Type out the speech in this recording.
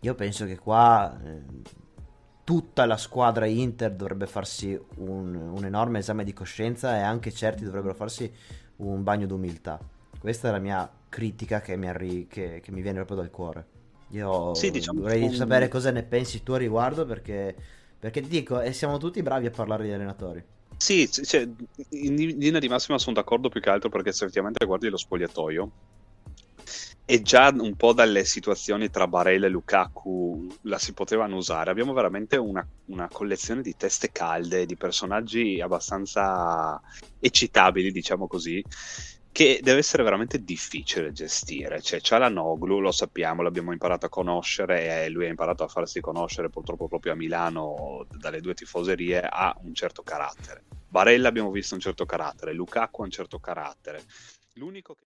io penso che qua eh, tutta la squadra Inter dovrebbe farsi un, un, enorme esame di coscienza e anche certi dovrebbero farsi un bagno d'umiltà. Questa è la mia critica che mi, arri- che, che mi viene proprio dal cuore. Io sì, diciamo vorrei sapere cosa ne pensi tu a riguardo perché, perché ti dico, e siamo tutti bravi a parlare di allenatori. Sì, cioè, in linea di massima sono d'accordo più che altro perché se effettivamente guardi lo spogliatoio e già un po' dalle situazioni tra Barella e Lukaku la si potevano usare. Abbiamo veramente una, una, collezione di teste calde, di personaggi abbastanza eccitabili, diciamo così, che deve essere veramente difficile gestire. Cioè, c'è la Noglu, lo sappiamo, l'abbiamo imparato a conoscere e lui ha imparato a farsi conoscere purtroppo proprio a Milano dalle due tifoserie, ha un certo carattere. Barella abbiamo visto un certo carattere, Lukaku ha un certo carattere. L'unico che